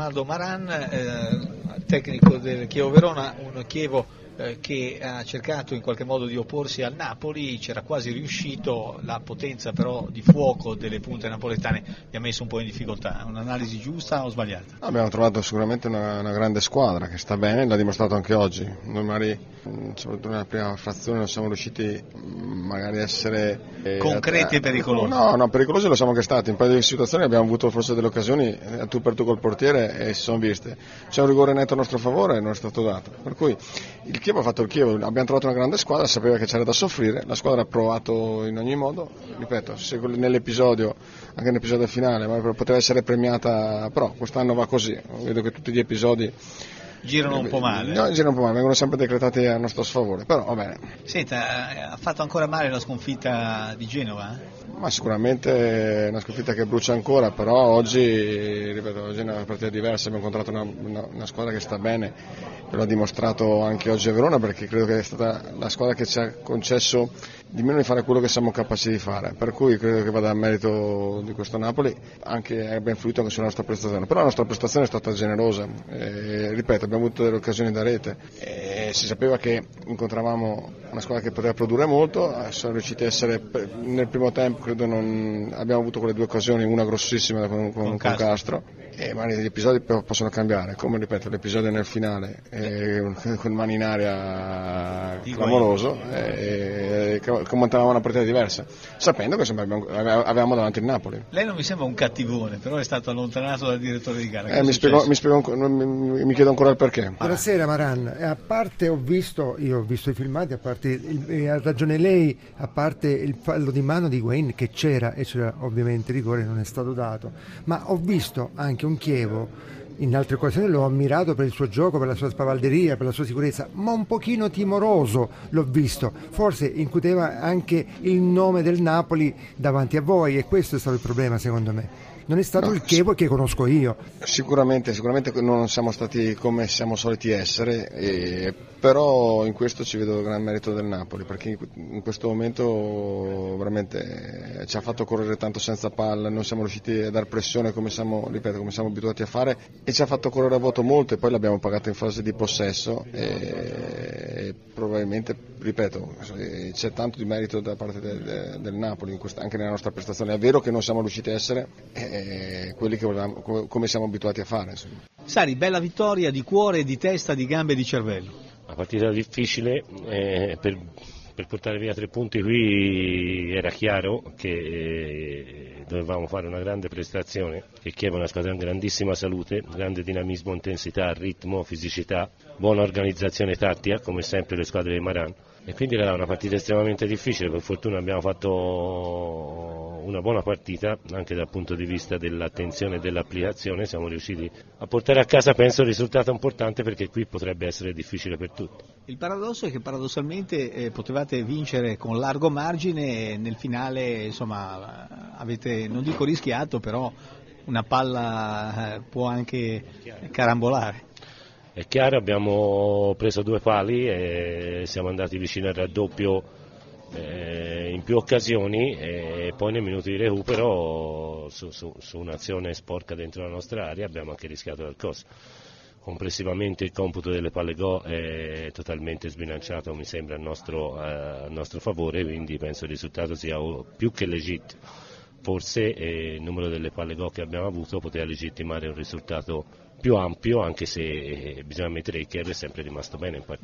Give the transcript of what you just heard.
Leonardo Maran, eh, tecnico del Chievo Verona, un Chievo che ha cercato in qualche modo di opporsi al Napoli, c'era quasi riuscito, la potenza però di fuoco delle punte napoletane mi ha messo un po' in difficoltà, un'analisi giusta o sbagliata? Abbiamo trovato sicuramente una, una grande squadra che sta bene, l'ha dimostrato anche oggi, noi magari soprattutto nella prima frazione non siamo riusciti magari a essere eh, concreti e pericolosi. No, no, pericolosi lo siamo anche stati, in un paio di situazioni abbiamo avuto forse delle occasioni a tu per tu col portiere e si sono viste. C'è un rigore netto a nostro favore e non è stato dato. Per cui il Chievo ha fatto il Chievo, abbiamo trovato una grande squadra, sapeva che c'era da soffrire, la squadra ha provato in ogni modo, ripeto, nell'episodio, anche nell'episodio finale, poteva essere premiata, però quest'anno va così, vedo che tutti gli episodi girano un po' male. No, girano un po' male, vengono sempre decretati a nostro sfavore, però va bene. Senta, ha fatto ancora male la sconfitta di Genova? Ma sicuramente è una sconfitta che brucia ancora, però oggi, ripeto, oggi è una partita diversa, abbiamo incontrato una, una, una squadra che sta bene, l'ho dimostrato anche oggi a Verona perché credo che è stata la squadra che ci ha concesso di meno di fare quello che siamo capaci di fare, per cui credo che vada a merito di questo Napoli, anche abbia influito anche sulla nostra prestazione, però la nostra prestazione è stata generosa, e, ripeto abbiamo avuto delle occasioni da rete e si sapeva che incontravamo una squadra che poteva produrre molto, siamo riusciti a essere nel primo tempo, credo non, abbiamo avuto quelle due occasioni, una grossissima con, con, con Castro. Castro e magari gli episodi possono cambiare, come ripeto l'episodio nel finale eh, con mani in aria clamoroso, eh, commentavamo una partita diversa, sapendo che insomma, avevamo davanti il Napoli. Lei non mi sembra un cattivone, però è stato allontanato dal direttore di gara. Eh, mi, spiego, mi, spiego, mi, mi, chiedo ancora il perché. Buonasera Maran, a parte ho visto, io ho visto i filmati, a parte il, ha ragione lei, a parte il fallo di mano di Wayne che c'era e c'era ovviamente rigore, non è stato dato, ma ho visto anche un Chievo in altre occasioni l'ho ammirato per il suo gioco, per la sua spavalderia, per la sua sicurezza, ma un pochino timoroso l'ho visto. Forse incuteva anche il nome del Napoli davanti a voi e questo è stato il problema secondo me non è stato no, il Chievo che conosco io. Sicuramente, sicuramente non siamo stati come siamo soliti essere, e, però in questo ci vedo il gran merito del Napoli, perché in questo momento veramente ci ha fatto correre tanto senza palla, non siamo riusciti a dar pressione come siamo, ripeto, come siamo abituati a fare e ci ha fatto correre a vuoto molto e poi l'abbiamo pagato in fase di possesso e, probabilmente, ripeto, c'è tanto di merito da parte del, del Napoli questa, anche nella nostra prestazione. È vero che non siamo riusciti a essere... Eh, quelli che volevamo, come siamo abituati a fare. Insomma. Sari, bella vittoria di cuore, di testa, di gambe e di cervello. Una partita difficile, eh, per, per, portare via tre punti qui era chiaro che eh, dovevamo fare una grande prestazione, che chiede una squadra in grandissima salute, grande dinamismo, intensità, ritmo, fisicità, buona organizzazione tattica, come sempre le squadre di Maran. E quindi era una partita estremamente difficile, per fortuna abbiamo fatto una buona partita anche dal punto di vista dell'attenzione e dell'applicazione, siamo riusciti a portare a casa penso un risultato importante perché qui potrebbe essere difficile per tutti. Il paradosso è che paradossalmente eh, potevate vincere con largo margine e nel finale insomma, avete, non dico rischiato, però una palla eh, può anche carambolare. È chiaro, abbiamo preso due pali e siamo andati vicino al raddoppio eh, in più occasioni e poi nei minuti di recupero su, su, su un'azione sporca dentro la nostra area abbiamo anche rischiato qualcosa. Complessivamente il computo delle palle go è totalmente sbilanciato mi sembra a nostro, eh, nostro favore, quindi penso il risultato sia più che legittimo. Forse eh, il numero delle palle go che abbiamo avuto poteva legittimare un risultato più ampio, anche se eh, bisogna ammettere che è sempre rimasto bene in partita.